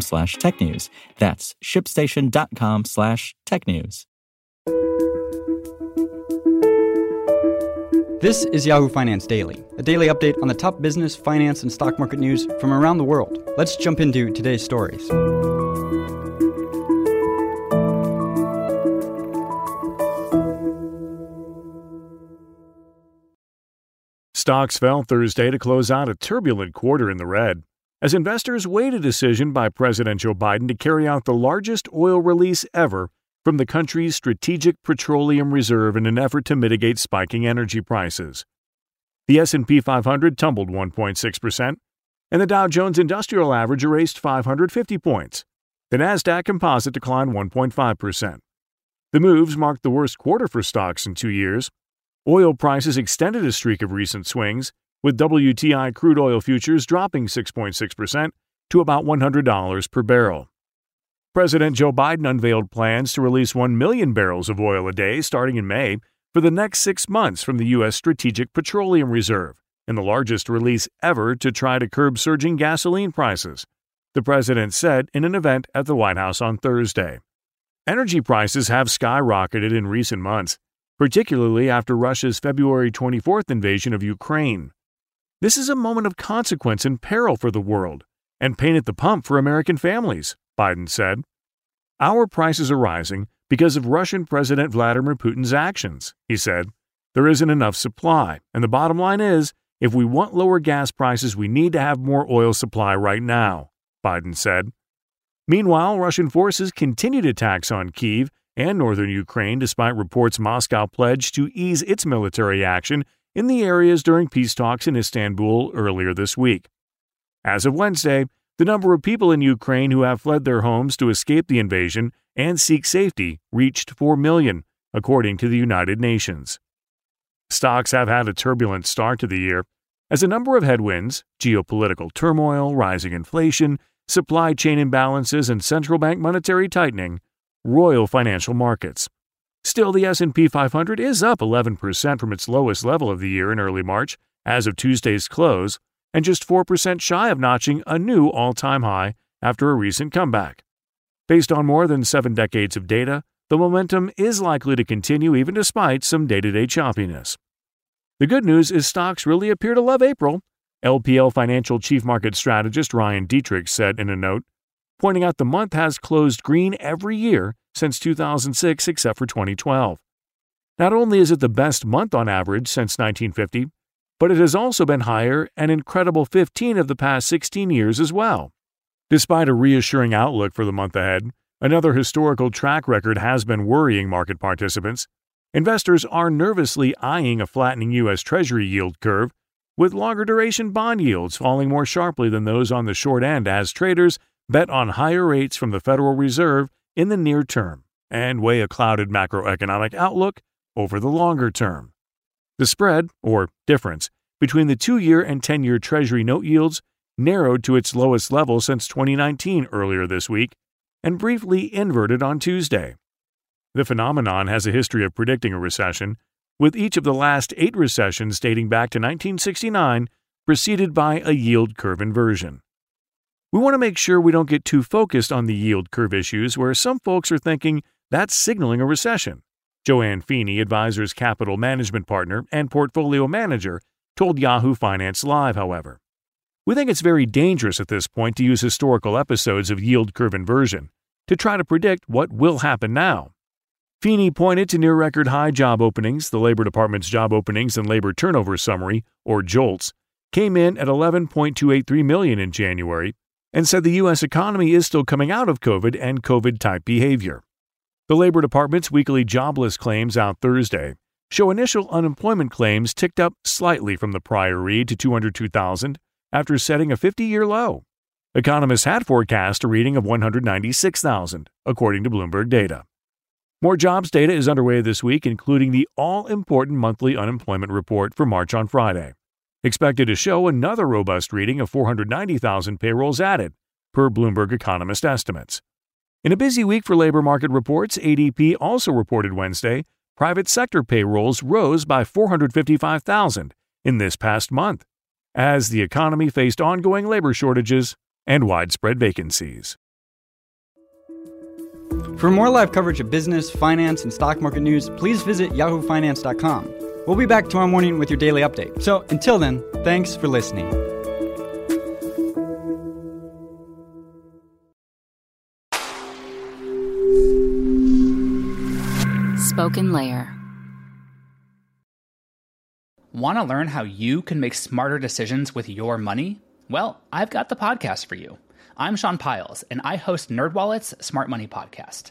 slash technews. That's shipstation.com slash technews. This is Yahoo Finance Daily, a daily update on the top business, finance, and stock market news from around the world. Let's jump into today's stories. Stocks fell Thursday to close out a turbulent quarter in the red as investors weighed a decision by President Joe Biden to carry out the largest oil release ever from the country's strategic petroleum reserve in an effort to mitigate spiking energy prices. The S&P 500 tumbled 1.6%, and the Dow Jones Industrial Average erased 550 points. The Nasdaq Composite declined 1.5%. The moves marked the worst quarter for stocks in 2 years Oil prices extended a streak of recent swings, with WTI crude oil futures dropping 6.6% to about $100 per barrel. President Joe Biden unveiled plans to release 1 million barrels of oil a day starting in May for the next six months from the U.S. Strategic Petroleum Reserve, in the largest release ever to try to curb surging gasoline prices, the president said in an event at the White House on Thursday. Energy prices have skyrocketed in recent months particularly after Russia's February 24th invasion of Ukraine. This is a moment of consequence and peril for the world, and pain at the pump for American families, Biden said. Our prices are rising because of Russian President Vladimir Putin's actions, he said. There isn't enough supply, and the bottom line is if we want lower gas prices, we need to have more oil supply right now, Biden said. Meanwhile, Russian forces continued attacks on Kiev and northern Ukraine despite reports Moscow pledged to ease its military action in the areas during peace talks in Istanbul earlier this week. As of Wednesday, the number of people in Ukraine who have fled their homes to escape the invasion and seek safety reached 4 million, according to the United Nations. Stocks have had a turbulent start to the year as a number of headwinds, geopolitical turmoil, rising inflation, supply chain imbalances, and central bank monetary tightening Royal Financial Markets. Still, the S&P 500 is up 11% from its lowest level of the year in early March as of Tuesday's close, and just 4% shy of notching a new all-time high after a recent comeback. Based on more than 7 decades of data, the momentum is likely to continue even despite some day-to-day choppiness. The good news is stocks really appear to love April, LPL Financial Chief Market Strategist Ryan Detrick said in a note pointing out the month has closed green every year since 2006 except for 2012. Not only is it the best month on average since 1950, but it has also been higher an incredible 15 of the past 16 years as well. Despite a reassuring outlook for the month ahead, another historical track record has been worrying market participants. Investors are nervously eyeing a flattening U.S. Treasury yield curve, with longer duration bond yields falling more sharply than those on the short end as traders bet on higher rates from the Federal Reserve in the near term and weigh a clouded macroeconomic outlook over the longer term. The spread, or difference, between the two year and 10 year Treasury note yields narrowed to its lowest level since 2019 earlier this week and briefly inverted on Tuesday. The phenomenon has a history of predicting a recession, with each of the last eight recessions dating back to 1969 preceded by a yield curve inversion. We want to make sure we don't get too focused on the yield curve issues where some folks are thinking that's signaling a recession. Joanne Feeney, Advisors Capital Management Partner and Portfolio Manager, told Yahoo Finance Live, however. We think it's very dangerous at this point to use historical episodes of yield curve inversion to try to predict what will happen now. Feeney pointed to near record high job openings. The Labor Department's Job Openings and Labor Turnover Summary, or JOLTS, came in at 11.283 million in January, and said the U.S. economy is still coming out of COVID and COVID type behavior. The Labor Department's weekly jobless claims out Thursday show initial unemployment claims ticked up slightly from the prior read to 202,000 after setting a 50 year low. Economists had forecast a reading of 196,000, according to Bloomberg data. More jobs data is underway this week, including the all important monthly unemployment report for March on Friday. Expected to show another robust reading of 490,000 payrolls added, per Bloomberg economist estimates. In a busy week for labor market reports, ADP also reported Wednesday private sector payrolls rose by 455,000 in this past month, as the economy faced ongoing labor shortages and widespread vacancies. For more live coverage of business, finance, and stock market news, please visit yahoofinance.com. We'll be back tomorrow morning with your daily update. So until then, thanks for listening. SpokenLayer. Want to learn how you can make smarter decisions with your money? Well, I've got the podcast for you. I'm Sean Pyles, and I host NerdWallet's Smart Money Podcast.